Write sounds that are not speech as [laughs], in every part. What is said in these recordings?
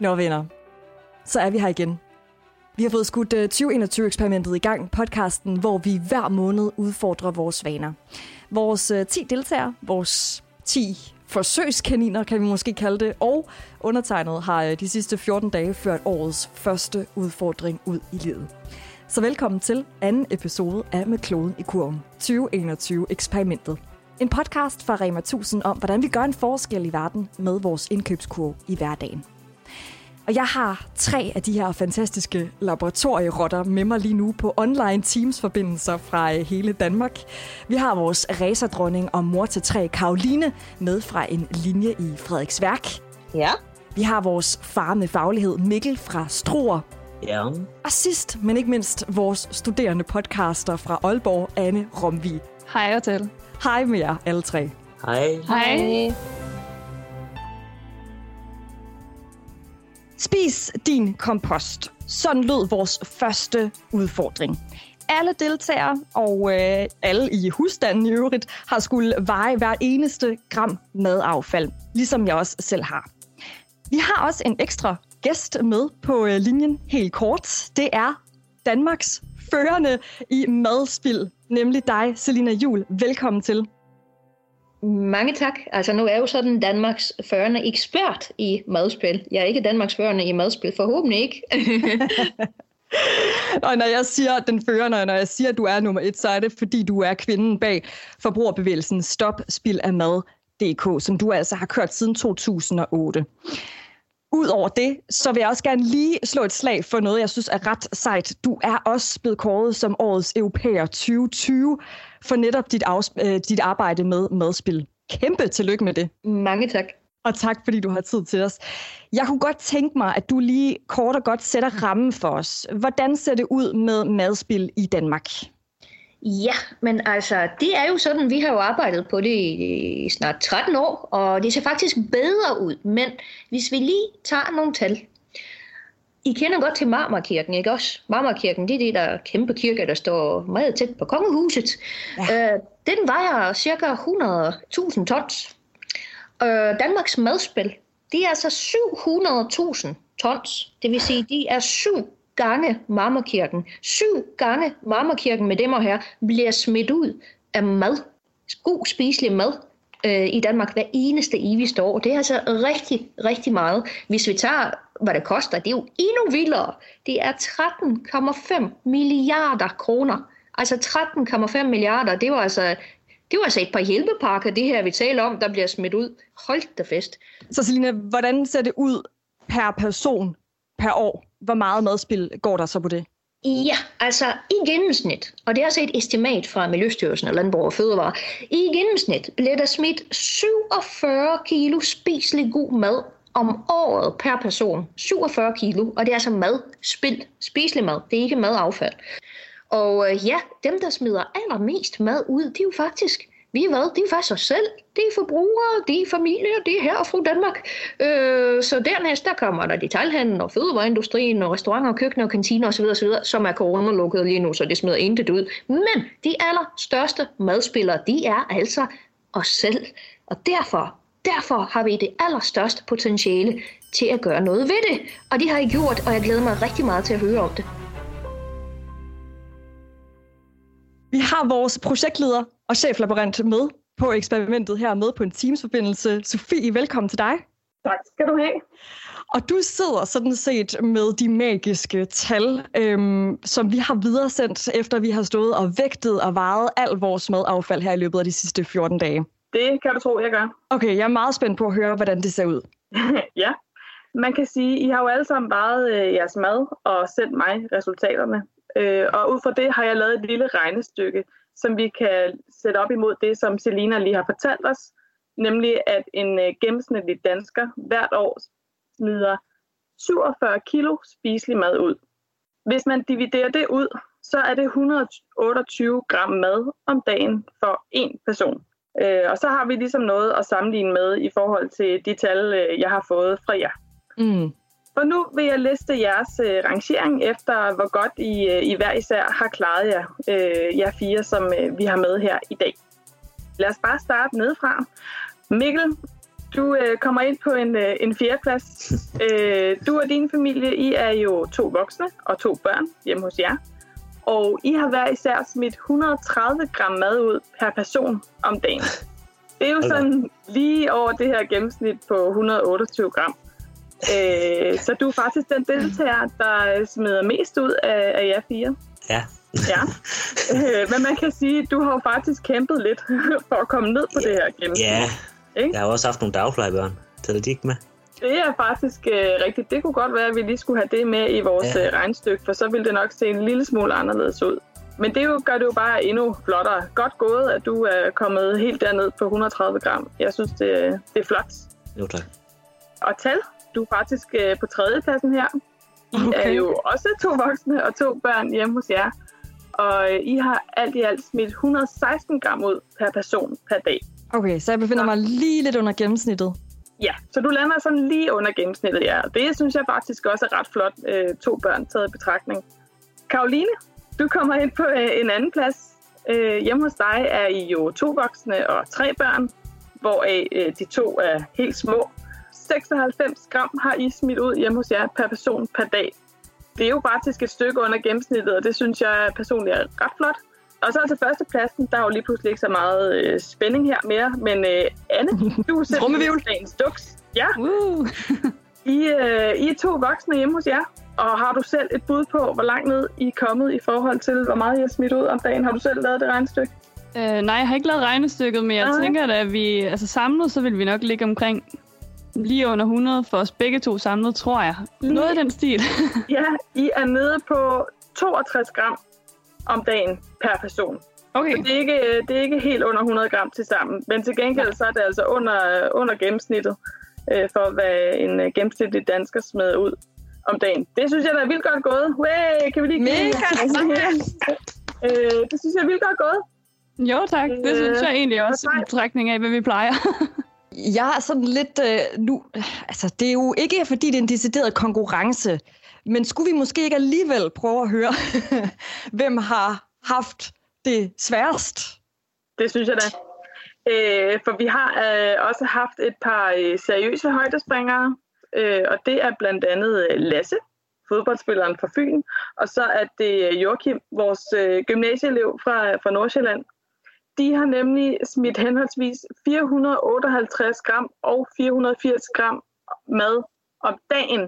Nå venner, så er vi her igen. Vi har fået skudt øh, 2021-eksperimentet i gang, podcasten, hvor vi hver måned udfordrer vores vaner. Vores øh, 10 deltagere, vores 10 forsøgskaniner, kan vi måske kalde det, og undertegnet har øh, de sidste 14 dage ført årets første udfordring ud i livet. Så velkommen til anden episode af Med kloden i kurven, 2021-eksperimentet. En podcast fra Rema 1000 om, hvordan vi gør en forskel i verden med vores indkøbskurve i hverdagen. Og jeg har tre af de her fantastiske laboratorierotter med mig lige nu på online Teams-forbindelser fra øh, hele Danmark. Vi har vores racerdronning og mor til tre, Karoline, med fra en linje i Frederiksværk. Ja. Vi har vores far med faglighed, Mikkel fra Struer. Ja. Og sidst, men ikke mindst, vores studerende podcaster fra Aalborg, Anne Romvi. Hej Otel. Hej med jer alle tre. Hej. Hej. Spis din kompost. Sådan lød vores første udfordring. Alle deltagere og øh, alle i husstanden i øvrigt har skulle veje hver eneste gram madaffald, ligesom jeg også selv har. Vi har også en ekstra gæst med på øh, linjen helt kort. Det er Danmarks førende i madspil, nemlig dig, Selina Jul. Velkommen til. Mange tak. Altså nu er jeg jo sådan Danmarks førende ekspert i madspil. Jeg er ikke Danmarks førende i madspil, forhåbentlig ikke. [laughs] og når jeg siger den førende, når jeg siger, at du er nummer et, så er det, fordi du er kvinden bag forbrugerbevægelsen Stop Spil af Mad.dk, som du altså har kørt siden 2008. Udover det, så vil jeg også gerne lige slå et slag for noget, jeg synes er ret sejt. Du er også blevet kåret som årets europæer 2020 for netop dit, afs- øh, dit arbejde med madspil. Kæmpe tillykke med det. Mange tak. Og tak, fordi du har tid til os. Jeg kunne godt tænke mig, at du lige kort og godt sætter rammen for os. Hvordan ser det ud med madspil i Danmark? Ja, men altså, det er jo sådan, vi har jo arbejdet på det i snart 13 år, og det ser faktisk bedre ud. Men hvis vi lige tager nogle tal. I kender godt til Marmarkirken, ikke også? Marmarkirken, det er det der kæmpe kirke, der står meget tæt på kongehuset. Ja. Øh, den vejer cirka 100.000 tons. Øh, Danmarks madspil, det er altså 700.000 tons. Det vil sige, de er syv gange Marmorkirken, syv gange Marmorkirken med dem og her, bliver smidt ud af mad, god spiselig mad øh, i Danmark hver eneste evigste år. Det er altså rigtig, rigtig meget. Hvis vi tager, hvad det koster, det er jo endnu vildere. Det er 13,5 milliarder kroner. Altså 13,5 milliarder, det var altså det var altså et par hjælpepakker, det her, vi taler om, der bliver smidt ud. Hold da fest. Så Selina, hvordan ser det ud per person per år? Hvor meget madspil går der så på det? Ja, altså i gennemsnit, og det er altså et estimat fra Miljøstyrelsen og Landbrug og Fødevare, i gennemsnit bliver der smidt 47 kilo spiselig god mad om året per person. 47 kilo, og det er altså mad, spild, spiselig mad, det er ikke madaffald. Og øh, ja, dem der smider allermest mad ud, det er jo faktisk vi er hvad? Det er faktisk os selv. Det er forbrugere, det er familie, det er her og fru Danmark. Øh, så dernæst, der kommer der detaljhandlen og fødevareindustrien og restauranter og køkkener og kantiner osv., osv., som er coronalukket lige nu, så det smider intet ud. Men de allerstørste madspillere, de er altså os selv. Og derfor, derfor har vi det allerstørste potentiale til at gøre noget ved det. Og det har I gjort, og jeg glæder mig rigtig meget til at høre om det. Vi har vores projektleder og cheflaborant med på eksperimentet her med på en Teams-forbindelse. Sofie, velkommen til dig. Tak skal du have. Og du sidder sådan set med de magiske tal, øhm, som vi har videresendt, efter vi har stået og vægtet og vejet al vores madaffald her i løbet af de sidste 14 dage. Det kan du tro, jeg gør. Okay, jeg er meget spændt på at høre, hvordan det ser ud. [laughs] ja, man kan sige, I har jo alle sammen vejet øh, jeres mad og sendt mig resultaterne. Øh, og ud fra det har jeg lavet et lille regnestykke, som vi kan sætte op imod det, som Selina lige har fortalt os, nemlig at en øh, gennemsnitlig dansker hvert år smider 47 kilo spiselig mad ud. Hvis man dividerer det ud, så er det 128 gram mad om dagen for en person. Øh, og så har vi ligesom noget at sammenligne med i forhold til de tal, øh, jeg har fået fra jer. Mm. For nu vil jeg liste jeres øh, rangering efter, hvor godt I, øh, I hver især har klaret jer, øh, jer fire, som øh, vi har med her i dag. Lad os bare starte nedefra. Mikkel, Du øh, kommer ind på en, øh, en fjerdeplads. [laughs] øh, du og din familie, I er jo to voksne og to børn hjemme hos jer. Og I har hver især smidt 130 gram mad ud per person om dagen. Det er jo [laughs] sådan lige over det her gennemsnit på 128 gram. Øh, så du er faktisk den deltager, der smider mest ud af, af jer fire. Ja. Ja. Øh, men man kan sige, du har jo faktisk kæmpet lidt [laughs] for at komme ned på det her gennemsnit. Ja, Ikke? jeg har også haft nogle dagplejebørn. Tæller de ikke med? Det er faktisk øh, rigtigt. Det kunne godt være, at vi lige skulle have det med i vores Ja. ja. regnestykke, for så ville det nok se en lille smule anderledes ud. Men det jo, gør det jo bare endnu flottere. Godt gået, at du er kommet helt derned på 130 gram. Jeg synes, det, det er flot. Jo tak. Og tal, du er faktisk øh, på tredjepladsen her. I okay. er jo også to voksne og to børn hjemme hos jer. Og øh, I har alt i alt smidt 116 gram ud per person per dag. Okay, så jeg befinder mig lige lidt under gennemsnittet. Ja, så du lander sådan lige under gennemsnittet, ja. Det synes jeg faktisk også er ret flot, øh, to børn taget i betragtning. Karoline, du kommer ind på øh, en anden plads. Øh, hjemme hos dig er I jo to voksne og tre børn, hvoraf øh, de to er helt små. 96 gram har I smidt ud hjemme hos jer per person per dag. Det er jo faktisk et stykke under gennemsnittet, og det synes jeg personligt er ret flot. Og så til førstepladsen, der er jo lige pludselig ikke så meget øh, spænding her mere, men øh, Anne, du er Trummevivl. dagens duks. Ja, Uh. I, øh, I er to voksne hjemme hos jer, og har du selv et bud på, hvor langt ned I er kommet i forhold til, hvor meget I har smidt ud om dagen? Har du selv lavet det regnestykke? Øh, nej, jeg har ikke lavet regnestykket, men jeg Nej. tænker at vi altså samlet, så vil vi nok ligge omkring lige under 100 for os begge to samlet, tror jeg. Noget i den stil. [laughs] Ja, I er nede på 62 gram om dagen per person. Okay. Så det er ikke, øh, det er ikke helt under 100 gram til sammen, men til gengæld så er det altså under, under gennemsnittet øh, for, hvad en øh, gennemsnitlig dansker smider ud om dagen. Det synes jeg, der er vildt godt gået. Way, kan vi lige Mega [laughs] øh, Det synes jeg er vildt godt gået. Jo tak, det Øh, synes jeg egentlig også i betragtning af, hvad vi plejer. [laughs] Jeg er sådan lidt øh, nu... Altså, det er jo ikke, fordi det er en decideret konkurrence, men skulle vi måske ikke alligevel prøve at høre, [laughs] hvem har haft det sværest? Det synes jeg da. Øh, for vi har øh, også haft et par øh, seriøse højdespringere, øh, og det er blandt andet øh, Lasse, fodboldspilleren fra Fyn, og så er det øh, Joachim, vores øh, gymnasieelev fra, fra Nordsjælland. De har nemlig smidt henholdsvis 458 gram og 480 gram mad om dagen.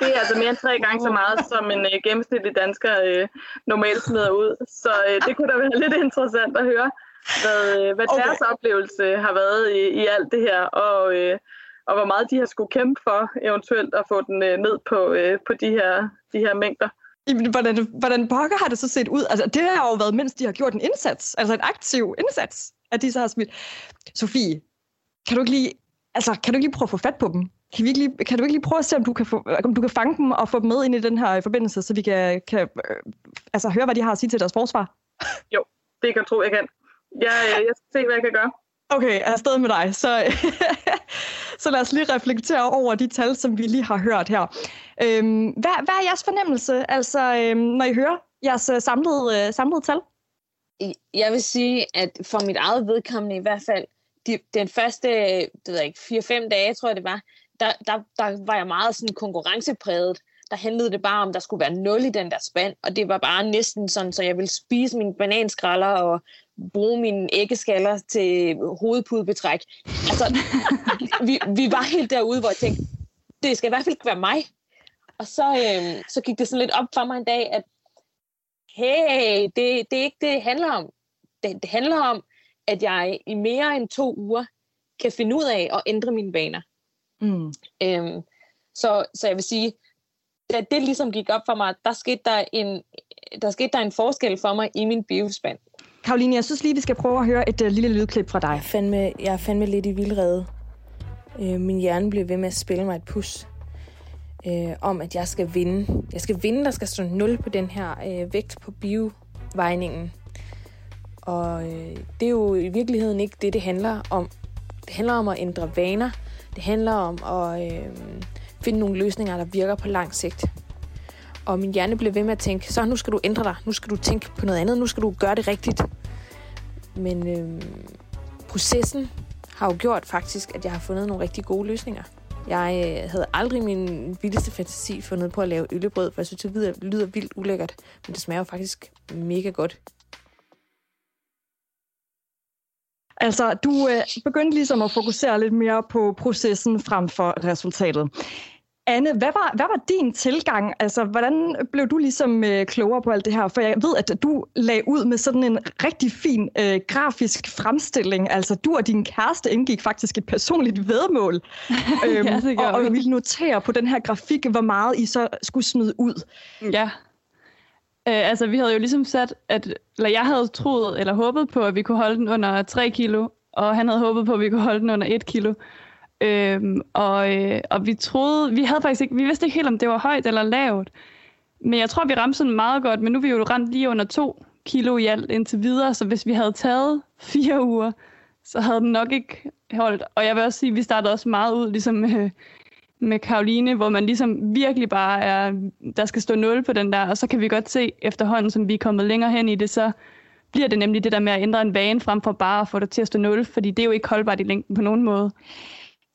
Det er altså mere end tre gange så meget, som en øh, gennemsnitlig dansker øh, normalt smider ud. Så øh, det kunne da være lidt interessant at høre, hvad, øh, hvad Okay. deres oplevelse har været i, i alt det her, og, øh, og hvor meget de har skulle kæmpe for eventuelt at få den øh, ned på, øh, på de, her, de her mængder. Jamen, Hvordan, hvordan pokker har det så set ud? Altså, det har jo været, mens de har gjort en indsats, altså en aktiv indsats, at de så har smidt. Sofie, kan du ikke lige, altså, kan du ikke lige prøve at få fat på dem? Kan, vi ikke lige, kan du ikke lige prøve at se, om du kan, få, om du kan fange dem og få dem med ind i den her forbindelse, så vi kan, kan øh, altså, høre, hvad de har at sige til deres forsvar? Jo, Det kan jeg tro, jeg kan. Jeg, øh, jeg skal se, hvad jeg kan gøre. Okay, er afsted med dig. Så, [laughs] så lad os lige reflektere over de tal, som vi lige har hørt her. Øhm, hvad, hvad er jeres fornemmelse, altså, øhm, når I hører jeres øh, samlede, øh, samlede tal? Jeg vil sige, at for mit eget vedkommende i hvert fald, de, den første, det ved jeg ikke, 4-5 dage, tror jeg det var, der, der, der var jeg meget sådan konkurrencepræget. Der handlede det bare om, der skulle være nul i den der spand, og det var bare næsten sådan, så jeg ville spise mine bananskralder og bruge mine æggeskaller til hovedpudebetræk. Altså, [laughs] vi, vi var helt derude, hvor jeg tænkte, det skal i hvert fald ikke være mig. Og så, øhm, så gik det sådan lidt op for mig en dag, at hey, det, det er ikke det, det handler om. Det, det handler om, at jeg i mere end to uger kan finde ud af at ændre mine vaner. Mm. Øhm, så, så jeg vil sige, da det ligesom gik op for mig, der skete der en, der skete der en forskel for mig i min biospand. Karoline, jeg synes lige, vi skal prøve at høre et uh, lille lydklip fra dig. Jeg er fandme, jeg er fandme lidt i vildrede. Øh, min hjerne bliver ved med at spille mig et pus. Øh, om, at jeg skal vinde. Jeg skal vinde, der skal stå 0 på den her øh, vægt på biovejningen. Og øh, det er jo i virkeligheden ikke det, det handler om. Det handler om at ændre vaner. Det handler om at øh, finde nogle løsninger, der virker på lang sigt. Og min hjerne blev ved med at tænke, så nu skal du ændre dig. Nu skal du tænke på noget andet. Nu skal du gøre det rigtigt. Men øh, processen har jo gjort faktisk, at jeg har fundet nogle rigtig gode løsninger. Jeg øh, havde aldrig min vildeste fantasi fundet på at lave øllebrød, for jeg synes, det lyder, lyder vildt ulækkert, men det smager jo faktisk mega godt. Altså, du øh, begyndte ligesom at fokusere lidt mere på processen frem for resultatet. Anne, hvad var, hvad var din tilgang? Altså, hvordan blev du ligesom øh, klogere på alt det her? For jeg ved, at du lagde ud med sådan en rigtig fin øh, grafisk fremstilling. Altså, du og din kæreste indgik faktisk et personligt vedmål. øhm, [laughs] Ja, det gør og, og vi. vi ville notere på den her grafik, hvor meget I så skulle smide ud. Ja. Øh, altså, vi havde jo ligesom sat, at, eller jeg havde troet, eller håbet på, at vi kunne holde den under 3 kilo, og han havde håbet på, at vi kunne holde den under 1 kilo. Øhm, og, øh, og vi troede, vi havde faktisk ikke, vi vidste ikke helt, om det var højt eller lavt. Men jeg tror, vi ramte sådan meget godt, men nu er vi jo ramt lige under 2 kilo i alt indtil videre, så hvis vi havde taget [laughs] fire uger, så havde den nok ikke holdt. Og jeg vil også sige, at vi startede også meget ud, ligesom med, med Karoline, hvor man ligesom virkelig bare er, der skal stå 0 på den der, og så kan vi godt se efterhånden, som vi er kommet længere hen i det, så bliver det nemlig det der med at ændre en vane frem for bare at få det til at stå 0, fordi det er jo ikke holdbart i længden på nogen måde.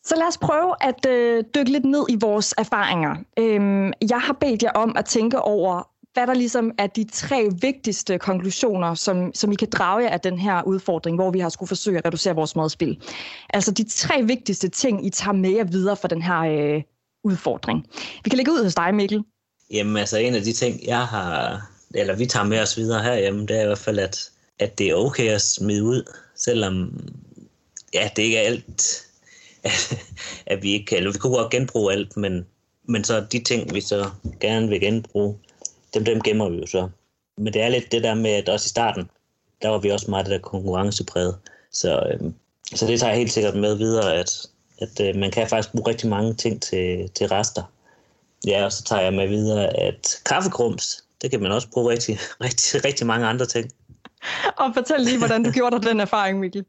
Så lad os prøve at øh, dykke lidt ned i vores erfaringer. Øhm, jeg har bedt jer om at tænke over, hvad der ligesom er de tre vigtigste konklusioner, som, som I kan drage jer af den her udfordring, hvor vi har skulle forsøge at reducere vores madspil. Altså de tre vigtigste ting, I tager med jer videre fra den her øh, udfordring. Vi kan lægge ud hos dig, Mikkel. Jamen altså, en af de ting, jeg har, eller vi tager med os videre herhjemme, det er i hvert fald, at, at det er okay at smide ud, selvom ja, det ikke er alt, at, [laughs] at vi ikke kan, eller vi kunne godt genbruge alt, men, men så de ting, vi så gerne vil genbruge, dem, dem gemmer vi jo så. Men det er lidt det der med, at også i starten, der var vi også meget det der konkurrencepræget. Så, øhm, så det tager jeg helt sikkert med videre, at, at øh, man kan faktisk bruge rigtig mange ting til, til rester. Ja, og så tager jeg med videre, at kaffegrums, det kan man også bruge rigtig, [laughs] rigtig, rigtig mange andre ting. Og fortæl lige, hvordan du [laughs] gjorde dig den erfaring, Mikkel.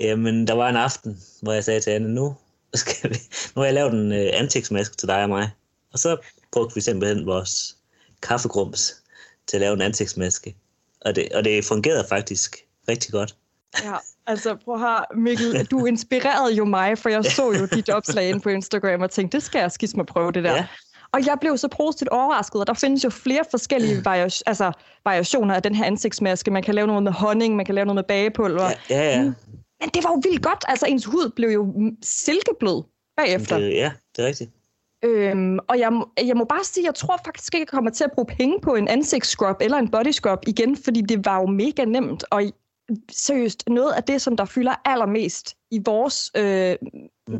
Jamen, der var en aften, hvor jeg sagde til Anne, nu, skal vi, nu har jeg lavet en øh, ansigtsmaske til dig og mig. Og så brugte vi simpelthen vores kaffegrums til at lave en ansigtsmaske. Og det, og det fungerede faktisk rigtig godt. Ja, altså prøv her, Mikkel, du inspirerede jo mig, for jeg så jo dit opslag inde på Instagram og tænkte, det skal jeg skisse mig prøve det der. Ja. Og jeg blev så positivt overrasket, og der findes jo flere forskellige variationer, altså, variationer af den her ansigtsmaske. Man kan lave noget med honning, man kan lave noget med bagepulver. Ja, ja, ja. Men det var jo vildt godt. Altså, ens hud blev jo mm, silkeblød bagefter. Det, ja, det er rigtigt. Øhm, og jeg, jeg må bare sige, jeg tror faktisk ikke, jeg kommer til at bruge penge på en ansigtsscrub eller en body scrub igen, fordi det var jo mega nemt. Og seriøst, noget af det, som der fylder allermest i vores øh,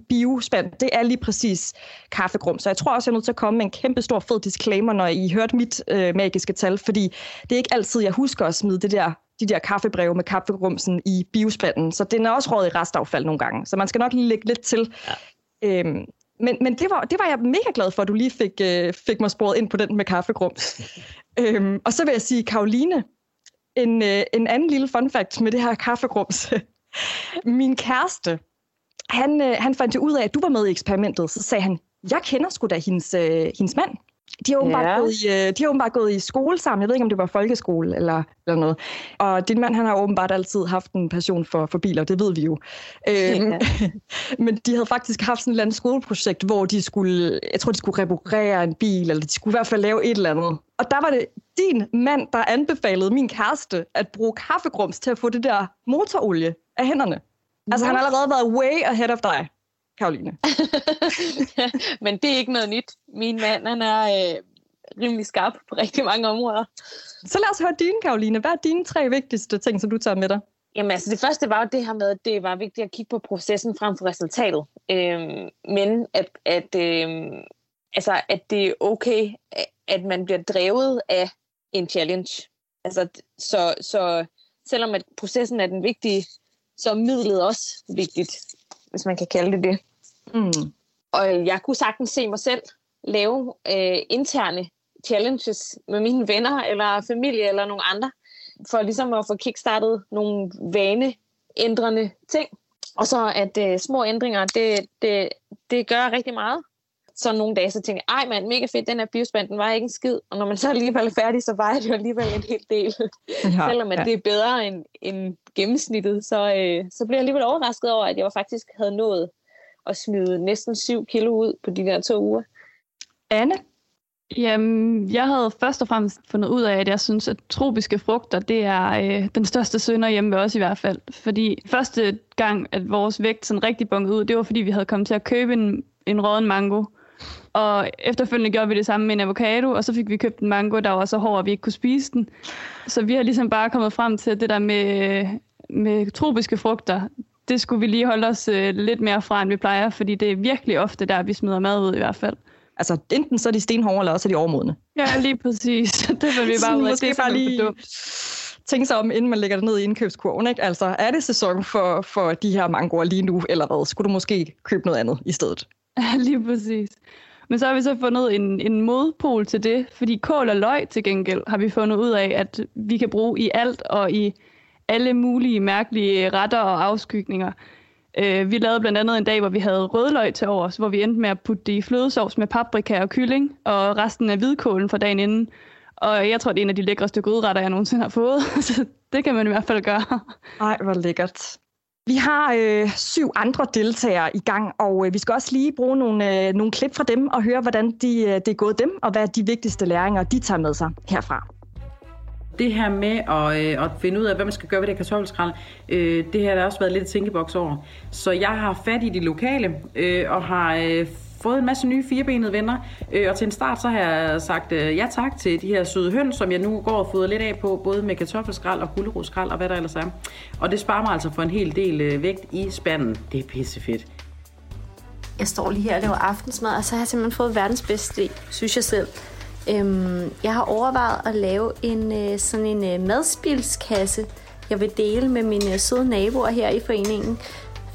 biospand, det er lige præcis kaffegrum. Så jeg tror også, jeg er nødt til at komme med en kæmpe stor fed disclaimer, når I hørte mit øh, magiske tal, fordi det er ikke altid, jeg husker at smide det der, de der kaffebreve med kaffegrumsen i biospanden. Så den er også råd i restaffald nogle gange. Så man skal nok lige lægge lidt til. Ja. Øhm, men men det, var, det var jeg mega glad for, at du lige fik, øh, fik mig sporet ind på den med kaffegrums. [laughs] øhm, og så vil jeg sige, Karoline, en, øh, en anden lille fun fact med det her kaffegrums. [laughs] Min kæreste, han, øh, han fandt jo ud af, at du var med i eksperimentet. Så sagde han, jeg kender sgu da hendes, øh, hendes mand. De har, åbenbart Ja. gået i, øh, de har åbenbart gået i skole sammen. Jeg ved ikke, om det var folkeskole eller, eller noget. Og din mand han har åbenbart altid haft en passion for, for biler, det ved vi jo. Øhm, [laughs] men de havde faktisk haft sådan et eller andet skoleprojekt, hvor de skulle, jeg tror, de skulle reparere en bil, eller de skulle i hvert fald lave et eller andet. Og der var det din mand, der anbefalede min kæreste at bruge kaffegrums til at få det der motorolie af hænderne. Altså, han har allerede været way ahead of dig, Karoline. [laughs] Men det er ikke noget nyt. Min mand, han er øh, rimelig skarp på rigtig mange områder. Så lad os høre dine, Karoline. Hvad er dine tre vigtigste ting, som du tager med dig? Jamen altså, det første var jo det her med, at det var vigtigt at kigge på processen frem for resultatet. Øhm, men at, at, øhm, altså, at det er okay, at man bliver drevet af en challenge. Altså, så, så selvom at processen er den vigtige, så er midlet også vigtigt, hvis man kan kalde det det. Mm. Og jeg kunne sagtens se mig selv lave øh, interne challenges med mine venner eller familie eller nogle andre, for ligesom at få kickstartet nogle vaneændrende ting. Og så at øh, små ændringer, det, det, det gør rigtig meget. Så nogle dage, så tænkte jeg, ej mand, mega fedt, den her biospand, den var ikke en skid. Og når man så alligevel er færdig, så vejer det jo alligevel en hel del. Ja, Selvom at ja. det er bedre end, end gennemsnittet, så, øh, så blev jeg alligevel overrasket over, at jeg faktisk havde nået at smide næsten 7 kilo ud på de der to uger. Anne? Jamen, jeg havde først og fremmest fundet ud af, at jeg synes, at tropiske frugter, det er øh, den største sønder hjemme ved os i hvert fald. Fordi første gang, at vores vægt sådan rigtig bongede ud, det var fordi, vi havde kommet til at købe en, en råden mango. Og efterfølgende gjorde vi det samme med en avocado, og så fik vi købt en mango, der var så hård, at vi ikke kunne spise den. Så vi har ligesom bare kommet frem til, det der med, med tropiske frugter, det skulle vi lige holde os øh, lidt mere fra, end vi plejer, fordi det er virkelig ofte der, vi smider mad ud i hvert fald. Altså, enten så er de stenhårde, eller også er de overmodne. Ja, lige præcis. [laughs] Det vil vi bare ud af. Måske bare lige tænke sig om, inden man lægger det ned i indkøbskurven. Ikke? Altså, er det sæson for, for de her mangoer lige nu, eller hvad? Skulle du måske købe noget andet i stedet? Ja, [laughs] lige præcis. Men så har vi så fundet en, en modpol til det, fordi kål og løg til gengæld har vi fundet ud af, at vi kan bruge i alt og i alle mulige mærkelige retter og afskygninger. Øh, vi lavede blandt andet en dag, hvor vi havde rødløg til overs, hvor vi endte med at putte det i flødesovs med paprika og kylling, og resten af hvidkålen fra dagen inden. Og jeg tror, det er en af de lækreste gryderetter, jeg nogensinde har fået. [laughs] Så det kan man i hvert fald gøre. Ej, hvor lækkert. Vi har øh, syv andre deltagere i gang, og øh, vi skal også lige bruge nogle, øh, nogle klip fra dem og høre, hvordan de, øh, det er gået dem, og hvad de vigtigste læringer, de tager med sig herfra det her med at, øh, at finde ud af, hvad man skal gøre ved det kartoffelskrald, øh, det har der også været lidt tænkeboks over. Så jeg har fat i de lokale, øh, og har øh, fået en masse nye firebenede venner. Øh, og til en start, så har jeg sagt øh, ja tak til de her søde høns, som jeg nu går og fodrer lidt af på, både med kartoffelskrald og gulerodskrald og hvad der ellers er. Og det sparer mig altså for en hel del øh, vægt i spanden. Det er pissefedt. Jeg står lige her og laver aftensmad, og så har jeg simpelthen fået verdens bedste synes jeg selv. Øhm, jeg har overvejet at lave en øh, sådan en øh, madspilskasse, jeg vil dele med mine øh, søde naboer her i foreningen.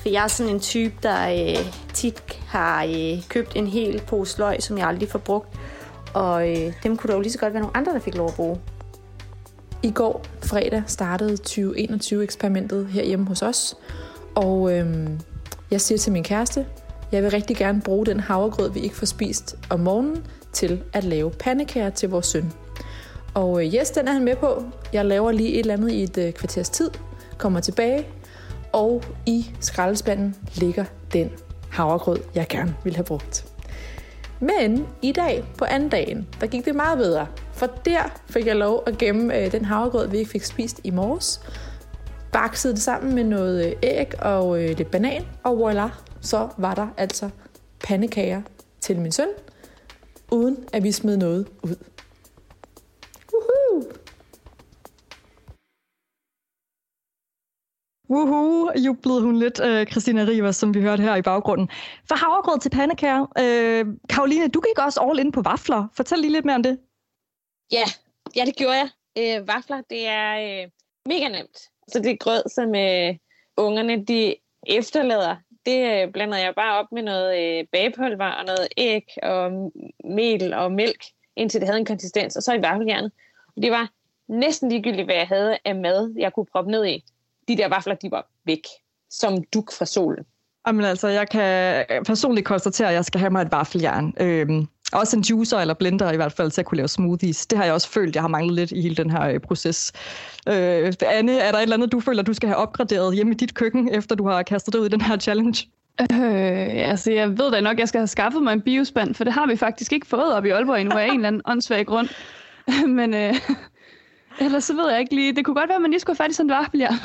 For jeg er sådan en type, der øh, tit har øh, købt en hel pose løg, som jeg aldrig får brugt. Og øh, dem kunne der jo lige så godt være nogle andre, der fik lov at bruge. I går, fredag, startede 2021-eksperimentet herhjemme hos os. Og øh, jeg siger til min kæreste, jeg vil rigtig gerne bruge den havregrød, vi ikke får spist om morgenen, til at lave pandekager til vores søn. Og øh, yes, den er han med på. Jeg laver lige et eller andet i et øh, kvarters tid, kommer tilbage, og i skraldespanden ligger den havregrød, jeg gerne ville have brugt. Men i dag, på anden dagen, der gik det meget bedre. For der fik jeg lov at gemme øh, den havregrød, vi ikke fik spist i morges. Baksede det sammen med noget øh, æg og øh, lidt banan, og voila, så var der altså pandekager til min søn, uden at vi smed noget ud. Woohoo, jublede hun lidt, øh, Christina Rivers, som vi hørte her i baggrunden. For havregrød til pandekager. Øh, Karoline, du gik også all in på vafler. Fortæl lige lidt mere om det. Ja, ja det gjorde jeg. Øh, vafler, det er øh, mega nemt. Så det grød, som øh, ungerne de efterlader det øh, blander jeg bare op med noget øh, bagepulver og noget æg og mel og mælk, indtil det havde en konsistens, og så i vaffeljernet. Det var næsten ligegyldigt, hvad jeg havde af mad, jeg kunne proppe ned i. De der vafler, de var væk, som duk fra solen. Jamen altså, jeg kan personligt konstatere, at jeg skal have mig et vaffeljern. Øhm, også en juicer eller blender i hvert fald til at kunne lave smoothies. Det har jeg også følt, jeg har manglet lidt i hele den her øh, proces. Øh, Anne, er der et eller andet, du føler, du skal have opgraderet hjemme i dit køkken, efter du har kastet dig ud i den her challenge? Øh, altså, jeg ved da nok, at jeg skal have skaffet mig en biospand, for det har vi faktisk ikke fået op i Aalborg endnu af en eller anden åndssvag grund. [laughs] Men øh, ellers så ved jeg ikke lige. Det kunne godt være, at man lige skulle have fat i sådan et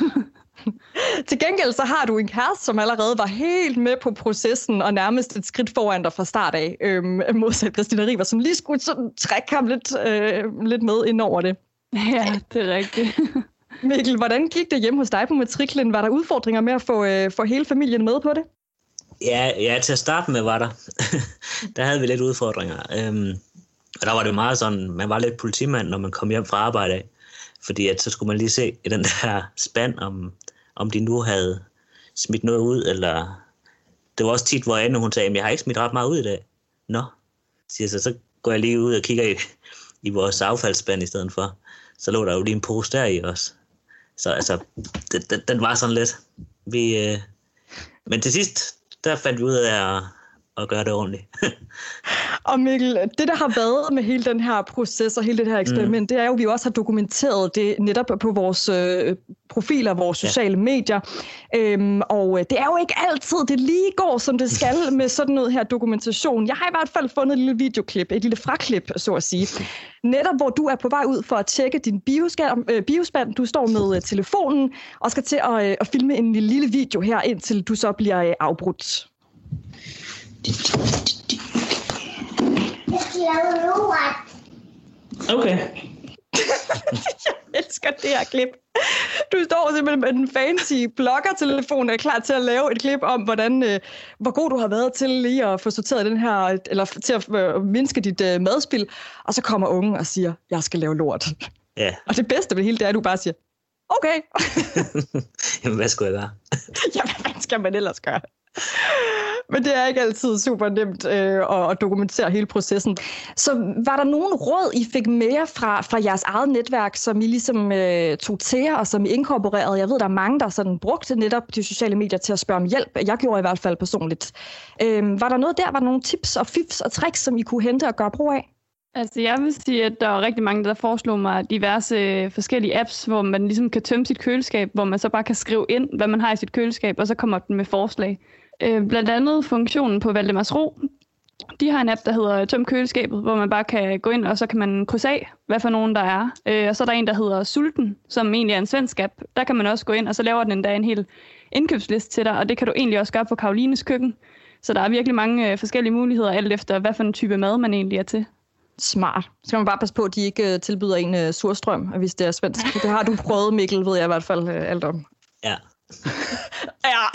[laughs] Til gengæld så har du en kæreste, som allerede var helt med på processen og nærmest et skridt foran dig fra start af, øhm, modsat Christina River, som lige skulle sådan trække ham lidt, øh, lidt med ind over det. [laughs] Ja, det er rigtigt. [laughs] Mikkel, hvordan gik det hjemme hos dig på matriklen? Var der udfordringer med at få, øh, få hele familien med på det? Ja, ja, til at starte med var der. der havde vi lidt udfordringer. Øhm, og der var det meget sådan, man var lidt politimand, når man kom hjem fra arbejde af. Fordi at så skulle man lige se i den der spand, om, om de nu havde smidt noget ud, eller... Det var også tit, hvor Anne hun sagde, at jeg har ikke smidt ret meget ud i dag. Nå, siger så, så går jeg lige ud og kigger i, i vores affaldsspand i stedet for. Så lå der jo lige en pose der i os. Så altså, den, den, den var sådan lidt. Vi, øh, men til sidst, der fandt vi ud af at, at gøre det ordentligt. [laughs] Og Mikkel, det der har været med hele den her proces og hele det her eksperiment, mm. det er jo, at vi også har dokumenteret det netop på vores øh, profiler, vores sociale ja. medier. Øhm, og det er jo ikke altid, det lige går, som det skal [laughs] med sådan noget her dokumentation. Jeg har i hvert fald fundet et lille videoklip, et lille fraklip, så at sige. Netop hvor du er på vej ud for at tjekke din bioskærm, øh, biospand. Du står med øh, telefonen og skal til at, øh, at filme en lille video her, indtil du så bliver øh, afbrudt. Jeg skal lave lort. Okay. [laughs] jeg elsker det her klip. Du står simpelthen med den fancy blogger-telefon og er klar til at lave et klip om, hvordan, øh, hvor god du har været til lige at få sorteret den her, eller til at øh, mindske dit øh, madspil. Og så kommer ungen og siger, jeg skal lave lort. Ja. Og det bedste ved det hele, det er, at du bare siger, okay. [laughs] Jamen, hvad skulle jeg gøre? [laughs] Jamen, hvad skal man ellers gøre? Men det er ikke altid super nemt øh, at, at dokumentere hele processen. Så var der nogen råd, I fik mere fra, fra jeres eget netværk, som I ligesom øh, tog til jer, og som I inkorporerede? Jeg ved, der er mange, der sådan brugte netop de sociale medier til at spørge om hjælp. Jeg gjorde i hvert fald personligt. Øh, var der noget der? Var der nogle tips og fifs og tricks, som I kunne hente og gøre brug af? Altså, jeg vil sige, at der er rigtig mange, der foreslog mig diverse øh, forskellige apps, hvor man ligesom kan tømme sit køleskab, hvor man så bare kan skrive ind, hvad man har i sit køleskab, og så kommer den med forslag. Øh, blandt andet funktionen på Valdemars Ro. De har en app, der hedder Tøm køleskabet, hvor man bare kan gå ind, og så kan man krydse af, hvad for nogen der er. Øh, og så er der en, der hedder Sulten, som egentlig er en svensk app. Der kan man også gå ind, og så laver den endda en hel indkøbsliste til dig, og det kan du egentlig også gøre på Karolines køkken. Så der er virkelig mange øh, forskellige muligheder, alt efter hvad for en type mad man egentlig er til. Smart. Så skal man bare passe på, at de ikke øh, tilbyder en uh, surstrøm, hvis det er svensk. [laughs] Det har du prøvet, Mikkel, ved jeg i hvert fald uh, alt om. Ja.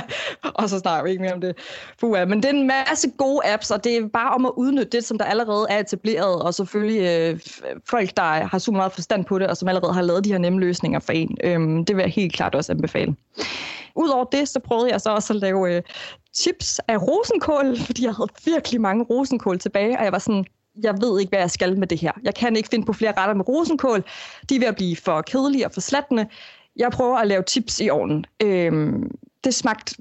[laughs] og så snakker vi ikke mere om det. Fuh, men det er en masse gode apps, og det er bare om at udnytte det, som der allerede er etableret, og selvfølgelig øh, folk, der har super meget forstand på det, og som allerede har lavet de her nemme løsninger for en. Øhm, det vil jeg helt klart også anbefale. Udover det, så prøvede jeg så også at lave øh, chips af rosenkål, fordi jeg havde virkelig mange rosenkål tilbage, og jeg var sådan, jeg ved ikke, hvad jeg skal med det her. Jeg kan ikke finde på flere retter med rosenkål. De er ved at blive for kedelige og for slattende. Jeg prøver at lave tips i ovnen. Øhm, det smagte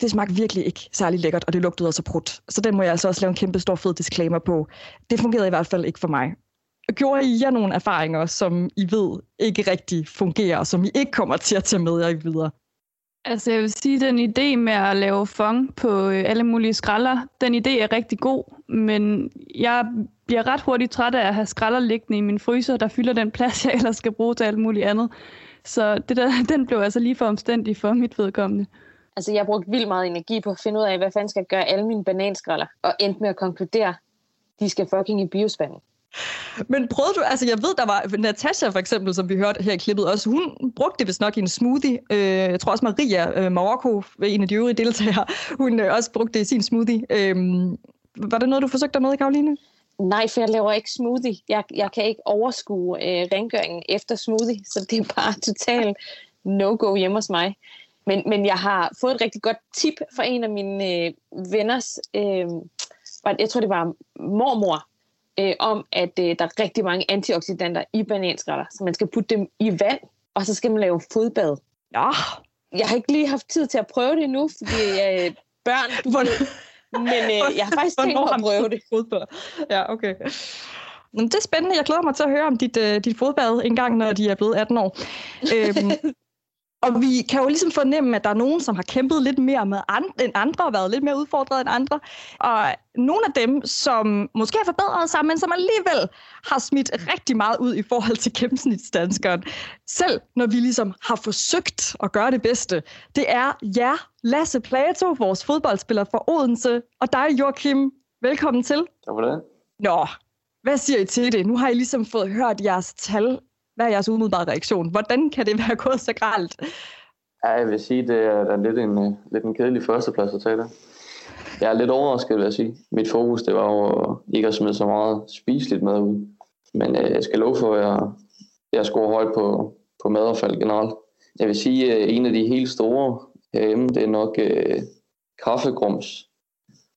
det smagte virkelig ikke særlig lækkert, og det lugtede også brudt. Så den må jeg altså også lave en kæmpe stor fed disclaimer på. Det fungerede i hvert fald ikke for mig. Gjorde I jer nogle erfaringer, som I ved ikke rigtig fungerer, og som I ikke kommer til at tage med jer videre? Altså jeg vil sige, den idé med at lave fong på øh, alle mulige skralder, den idé er rigtig god, men jeg bliver ret hurtigt træt af at have skralder liggende i min fryser, der fylder den plads, [laughs] jeg ellers skal bruge til alt muligt andet. Så det der, [laughs] den blev altså lige for omstændig for mit vedkommende. Altså, jeg brugte vildt meget energi på at finde ud af, hvad fanden skal jeg gøre alle mine bananskralder, og endte med at konkludere, de skal fucking i biospanden. Men prøvede du, altså jeg ved, der var Natasha for eksempel, som vi hørte her i klippet også, hun brugte det vist nok i en smoothie. Øh, jeg tror også Maria øh, Marokko, en af de øvrige deltagere, hun øh, også brugte det i sin smoothie. Øh, var det noget, du forsøgte dig med, Karoline? Nej, for jeg laver ikke smoothie. Jeg, jeg kan ikke overskue øh, rengøringen efter smoothie, så det er bare totalt no-go hjemme hos mig. Men, men jeg har fået et rigtig godt tip fra en af mine øh, venners, øh, jeg tror det var mormor, øh, om at øh, der er rigtig mange antioxidanter i bananskrætter, så man skal putte dem i vand, og så skal man lave fodbad. Ja. Jeg har ikke lige haft tid til at prøve det nu, fordi øh, børn... [laughs] Du men øh, jeg har faktisk tænkt mig at prøve det. Fodbad. Ja, okay. Men det er spændende. Jeg glæder mig til at høre om dit, uh, dit fodbad en gang, når de er blevet 18 år. [laughs] øhm, og vi kan jo ligesom fornemme, at der er nogen, som har kæmpet lidt mere med andre, end andre, og været lidt mere udfordret end andre. Og nogle af dem, som måske har forbedret sig, men som alligevel har smidt rigtig meget ud i forhold til gennemsnitsdanskeren, selv når vi ligesom har forsøgt at gøre det bedste, det er jer, Lasse Plato, vores fodboldspiller fra Odense, og dig, Joachim. Velkommen til. Tak for det. Nå, hvad siger I til det? Nu har I ligesom fået hørt jeres tal hvad er jeres umiddelbare reaktion? Hvordan kan det være gået så galt? Ja, jeg vil sige, det er, lidt en, øh, lidt en kedelig førsteplads at tage der. Jeg er lidt overrasket, vil jeg sige. Mit fokus det var jo ikke at smide så meget spiseligt mad ud. Men øh, jeg skal love for, at jeg, jeg scorer højt på, på madaffald generelt. Jeg vil sige, at en af de helt store øh, herhjemme, det er nok øh, kaffegrums.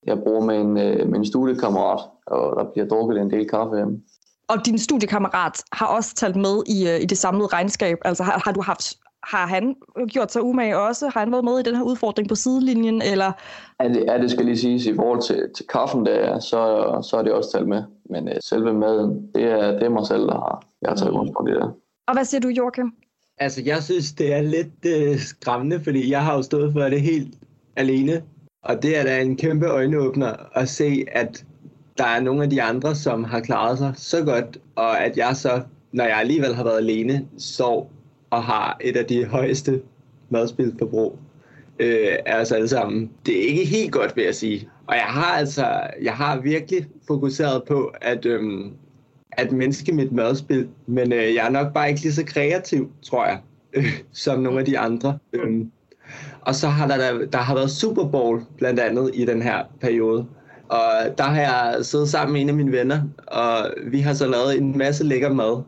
Jeg bruger med en, øh, med en studiekammerat, og der bliver drukket en del kaffe hjemme og din studiekammerat har også talt med i, øh, i det samlede regnskab. Altså har, har du haft har han gjort sig umage også? Har han været med i den her udfordring på sidelinjen? Eller? Ja, det, ja, det skal lige siges i forhold til, til kaffen, der, så, så er det også talt med. Men uh, selve maden, det er, det er mig selv, der har, jeg har taget rundt på det der. Og hvad siger du, Joachim? Altså, jeg synes, det er lidt øh, skræmmende, fordi jeg har jo stået for det helt alene. Og det er da en kæmpe øjenåbner at se, at der er nogle af de andre, som har klaret sig så godt, og at jeg så, når jeg alligevel har været alene, så og har et af de højeste madspilsforbrug øh, af os alle sammen. Det er ikke helt godt, vil jeg sige. Og jeg har altså, jeg har virkelig fokuseret på at, øhm, at mindske mit madspil, men øh, jeg er nok bare ikke lige så kreativ, tror jeg, øh, som nogle af de andre. Øh. og så har der, der har været Super Bowl blandt andet i den her periode. Og der har jeg siddet sammen med en af mine venner, og vi har så lavet en masse lækker mad.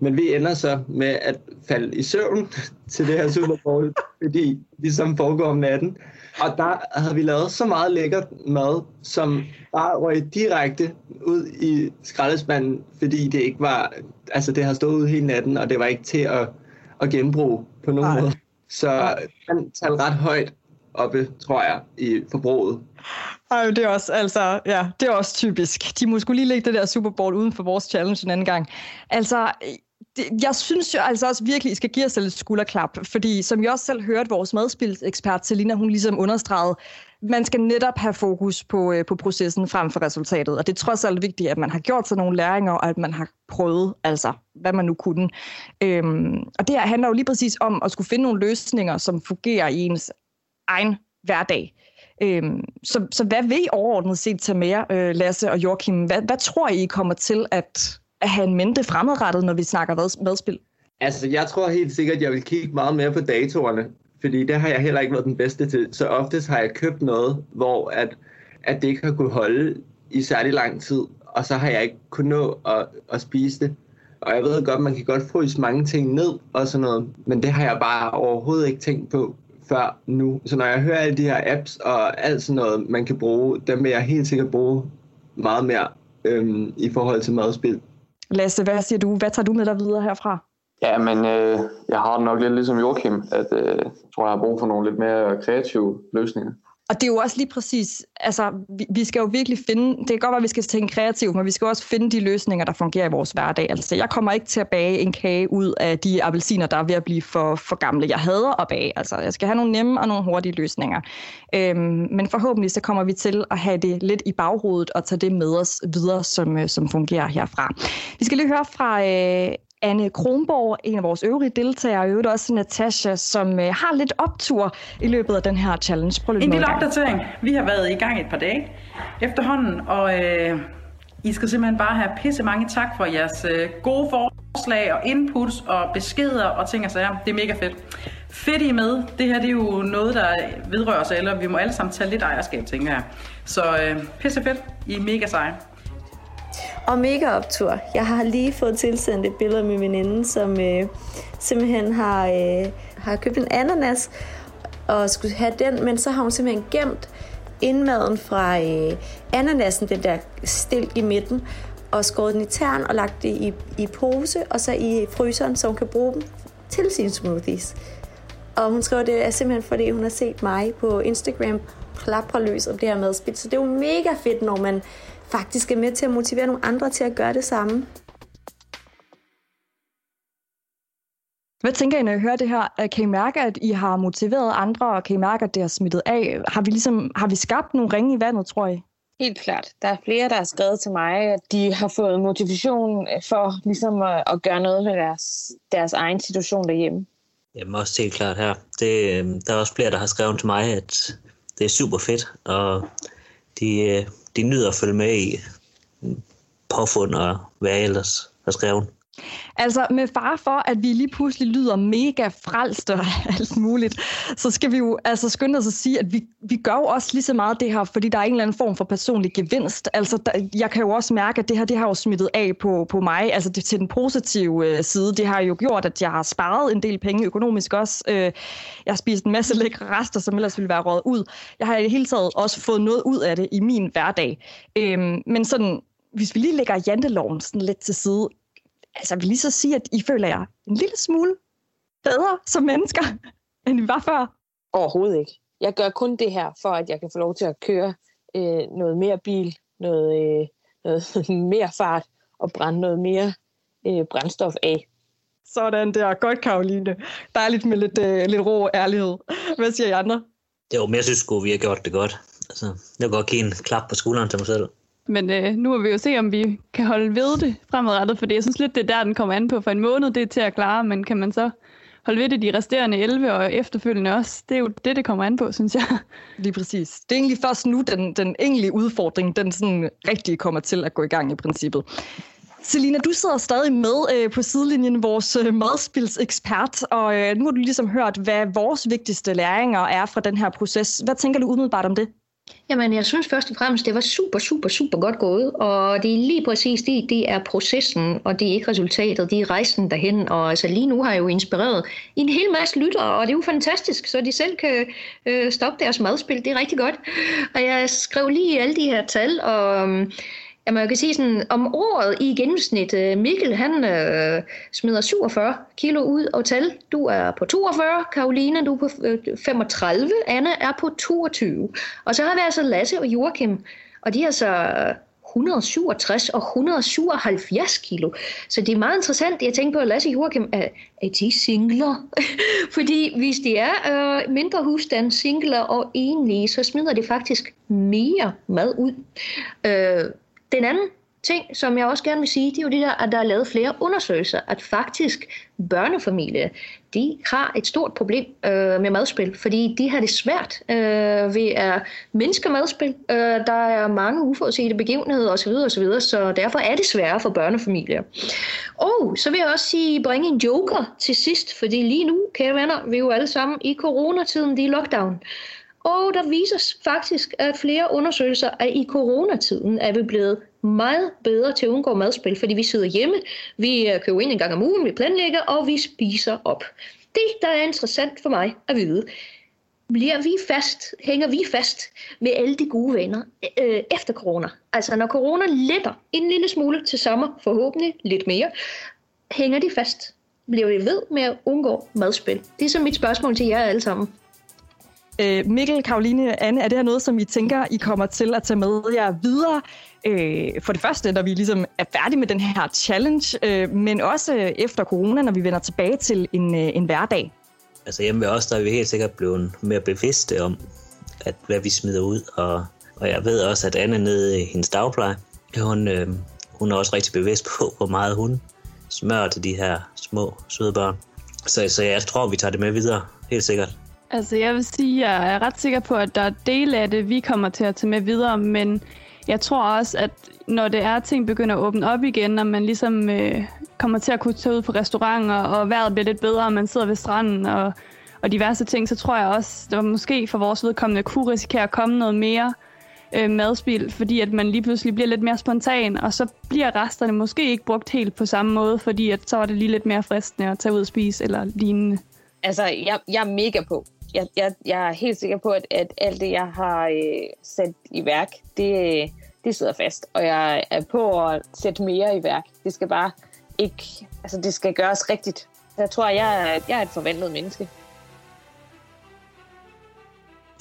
Men vi ender så med at falde i søvn [laughs] til det her Super Bowl, fordi det som foregår om natten. Og der havde vi lavet så meget lækker mad, som bare røg direkte ud i skraldespanden, fordi det ikke var, altså det har stået ud hele natten, og det var ikke til at, at genbruge på nogen Ej. måde. Så han talte ret højt oppe, tror jeg, i forbruget. Ej, det er også, altså, ja, det er også typisk. De må skulle lige lægge det der Super Bowl uden for vores challenge en anden gang. Altså, det, jeg synes jo altså også virkelig, I skal give os et skulderklap, fordi som jeg også selv hørte vores madspilsekspert Selina, hun ligesom understregede, man skal netop have fokus på, øh, på processen frem for resultatet. Og det er trods alt vigtigt, at man har gjort sig nogle læringer, og at man har prøvet, altså hvad man nu kunne. Øhm, og det her handler jo lige præcis om at skulle finde nogle løsninger, som fungerer i ens egen hverdag. Øhm, så, så hvad vil I overordnet set tage med øh, Lasse og Joachim? Hvad, hvad tror I kommer til at, at have en mente fremadrettet, når vi snakker madspil? Altså, jeg tror helt sikkert, at jeg vil kigge meget mere på datorerne, fordi det har jeg heller ikke været den bedste til. Så oftest har jeg købt noget, hvor at, at det ikke har kunne holde i særlig lang tid, og så har jeg ikke kunnet nå at, at spise det. Og jeg ved godt, man kan godt fryse mange ting ned og sådan noget, men det har jeg bare overhovedet ikke tænkt på før nu. Så når jeg hører alle de her apps og alt sådan noget, man kan bruge, dem vil jeg helt sikkert bruge meget mere øhm, i forhold til madspil. Lasse, hvad siger du? Hvad tager du med dig videre herfra? Ja, men øh, jeg har det nok lidt ligesom Joachim, at øh, tror, jeg har brug for nogle lidt mere kreative løsninger. Og det er jo også lige præcis, altså vi, vi skal jo virkelig finde, det kan godt være, at vi skal tænke kreativt, men vi skal også finde de løsninger, der fungerer i vores hverdag. Altså jeg kommer ikke til at bage en kage ud af de appelsiner, der er ved at blive for, for gamle. Jeg hader at bage, altså jeg skal have nogle nemme og nogle hurtige løsninger. Øhm, men forhåbentlig så kommer vi til at have det lidt i baghovedet og tage det med os videre, som, øh, som fungerer herfra. Vi skal lige høre fra øh, Anne Kronborg, en af vores øvrige deltagere, og øvrigt også Natasha, som øh, har lidt optur i løbet af den her challenge. Prøv lidt en lille opdatering. Vi har været i gang et par dage efterhånden, og øh, I skal simpelthen bare have pisse mange tak for jeres øh, gode forslag og inputs og beskeder og ting og sager. Det er mega fedt. Fedt I med. Det her det er jo noget, der vedrører os alle, og vi må alle sammen tage lidt ejerskab, tænker jeg. Så øh, pisse fedt. I er mega seje. Og mega optur. Jeg har lige fået tilsendt et billede af min veninde, som øh, simpelthen har, øh, har købt en ananas og skulle have den, men så har hun simpelthen gemt indmaden fra øh, ananasen, den der stilk i midten, og skåret den i tern og lagt det i, i pose, og så i fryseren, så hun kan bruge dem til sine smoothies. Og hun skriver, det er simpelthen fordi, hun har set mig på Instagram plapre løs om det her madspil. Så det er jo mega fedt, når man faktisk er med til at motivere nogle andre til at gøre det samme. Hvad tænker I, når I hører det her? Kan I mærke, at I har motiveret andre, og kan I mærke, at det har smittet af? Har vi, ligesom, har vi skabt nogle ringe i vandet, tror I? Helt klart. Der er flere, der har skrevet til mig, at de har fået motivation for ligesom at, at gøre noget ved deres, deres egen situation derhjemme. Jamen også helt klart her. Det, der er også flere, der har skrevet til mig, at det er super fedt, og de, øh, de nyder at følge med i påfund og hvad ellers er skrevet. Altså med far for, at vi lige pludselig lyder mega frelst og [laughs] alt muligt, så skal vi jo altså skynde os at sige, at vi, vi gør jo også lige så meget det her, fordi der er en eller anden form for personlig gevinst. Altså der, jeg kan jo også mærke, at det her det har jo smittet af på, på mig, altså det, til den positive øh, side. Det har jo gjort, at jeg har sparet en del penge økonomisk også. Øh, jeg har spist en masse lækre rester, som ellers ville være råd ud. Jeg har i det hele taget også fået noget ud af det i min hverdag. Øh, men sådan, hvis vi lige lægger janteloven sådan lidt til side, altså vil lige så sige, at I føler jer en lille smule bedre som mennesker, [laughs] end vi var før? Overhovedet ikke. Jeg gør kun det her, for at jeg kan få lov til at køre øh, noget mere bil, noget, øh, noget [laughs] mere fart og brænde noget mere øh, brændstof af. Sådan der. Godt, Karoline. Dejligt med lidt, øh, lidt ro og ærlighed. Hvad siger I andre? Jo, men jeg synes sgu, vi har gjort det godt. Altså, jeg vil godt give en klap på skulderen til mig selv. Men øh, nu må vi jo se, om vi kan holde ved det fremadrettet, for jeg synes lidt, det er der, den kommer an på. For en måned, det er til at klare, men kan man så holde ved det de resterende 11 og efterfølgende også? Det er jo det, det kommer an på, synes jeg. Lige præcis. Det er egentlig først nu, den, den egentlige udfordring, den sådan rigtig kommer til at gå i gang i princippet. Selina, du sidder stadig med øh, på sidelinjen, vores øh, madspilsekspert, og øh, nu har du ligesom hørt, hvad vores vigtigste læringer er fra den her proces. Hvad tænker du umiddelbart om det? Jamen, jeg synes først og fremmest, det var super, super, super godt gået, og det er lige præcis det, det er processen, og det er ikke resultatet, det er rejsen derhen, og altså lige nu har jeg jo inspireret en hel masse lyttere, og det er jo fantastisk, så de selv kan øh, stoppe deres madspil, det er rigtig godt. Og jeg skrev lige alle de her tal, og øh, at jeg kan sige sådan, om året i gennemsnit, øh, Mikkel han øh, smider 47 kilo ud og tal. Du er på 42, Karoline, du er på øh, 35, Anne er på 22. Og så har vi altså Lasse og Joachim, og de er så øh, 167 og 177 kilo. Så det er meget interessant. Jeg tænker på, at Lasse og Joachim, er, er de singler? [laughs] Fordi hvis de er øh, mindre husstand, singler og enlige, så smider de faktisk mere mad ud. Øh, den anden ting, som jeg også gerne vil sige, det er jo det der, at der er lavet flere undersøgelser, at faktisk børnefamilier, de har et stort problem øh, med madspil, fordi de har det svært øh, ved at mindske madspil. Øh, der er mange uforudsete begivenheder osv., osv., så derfor er det sværere for børnefamilier. Og så vil jeg også sige, bringe en joker til sidst, fordi lige nu, kære venner, vi er jo alle sammen i coronatiden, det er lockdown. Og der viser faktisk, at flere undersøgelser af i coronatiden er vi blevet meget bedre til at undgå madspil, fordi vi sidder hjemme, vi øh, køber ind en gang om ugen, vi planlægger, og vi spiser op. Det, der er interessant for mig at vide, bliver vi fast, hænger vi fast med alle de gode venner øh, efter corona. Altså når corona letter en lille smule til sommer, forhåbentlig lidt mere, hænger de fast. Bliver vi ved med at undgå madspil? Det er så mit spørgsmål til jer alle sammen. Øh, Mikkel, Karoline, Anne, er det her noget, som I tænker, I kommer til at tage med jer videre? Øh, for det første, når vi ligesom er færdige med den her challenge, øh, men også efter corona, når vi vender tilbage til en, øh, en hverdag. Altså hjemme ved os, der er vi helt sikkert blevet mere bevidste om, at hvad vi smider ud, og, og jeg ved også, at Anne nede i hendes dagpleje, hun, øh, hun er også rigtig bevidst på, hvor meget hun smører til de her små, søde børn. Så, så jeg tror, vi tager det med videre, helt sikkert. Altså, jeg vil sige, at jeg er ret sikker på, at der er dele af det, vi kommer til at tage med videre, men jeg tror også, at når det er, at ting begynder at åbne op igen, og man ligesom øh, kommer til at kunne tage ud på restauranter, og vejret bliver lidt bedre, og man sidder ved stranden, og, og diverse ting, så tror jeg også, at der måske for vores vedkommende kunne risikere at komme noget mere øh, madspil, fordi at man lige pludselig bliver lidt mere spontan, og så bliver resterne måske ikke brugt helt på samme måde, fordi at så er det lige lidt mere fristende at tage ud og spise eller lignende. Altså, jeg, jeg er mega på jeg, jeg, jeg er helt sikker på, at, at alt det, jeg har øh, sat i værk, det, øh, det sidder fast. Og jeg er på at sætte mere i værk. Det skal bare ikke... Altså, det skal gøres rigtigt. Jeg tror, jeg er, jeg er et forvandlet menneske.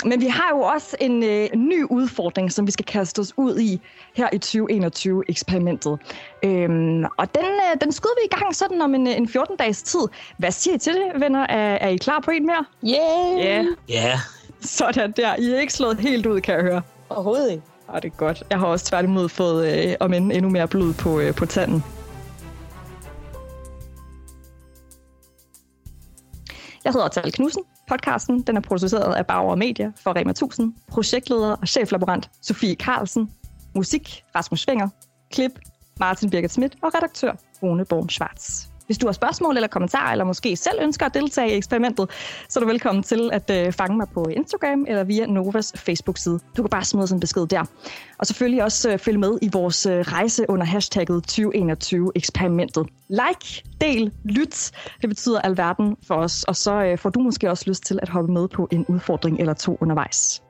Men vi har jo også en øh, ny udfordring, som vi skal kaste os ud i her i 2021-eksperimentet. Øhm, og den, øh, den skyder vi i gang sådan om en, en 14-dages tid. Hvad siger I til det, venner? Er, er I klar på en mere? Yeah! Yeah. Ja. Sådan der. I er ikke slået helt ud, kan jeg høre. Overhovedet ikke. Ah, det er godt. Jeg har også tværtimod fået øh, om end endnu mere blod på, øh, på tanden. Jeg hedder Tal Knudsen. Podcasten den er produceret af Bauer Media for Rema 1000, projektleder og cheflaborant Sofie Carlsen, musik Rasmus Svinger, klip Martin Birgit Schmidt og redaktør Rune Born Schwarz. Hvis du har spørgsmål eller kommentarer, eller måske selv ønsker at deltage i eksperimentet, så er du velkommen til at øh, fange mig på Instagram eller via Novas Facebook-side. Du kan bare smide sådan en besked der. Og selvfølgelig også øh, følge med i vores øh, rejse under hashtagget 2021-eksperimentet. Like, del, lyt. Det betyder alverden for os. Og så øh, får du måske også lyst til at hoppe med på en udfordring eller to undervejs.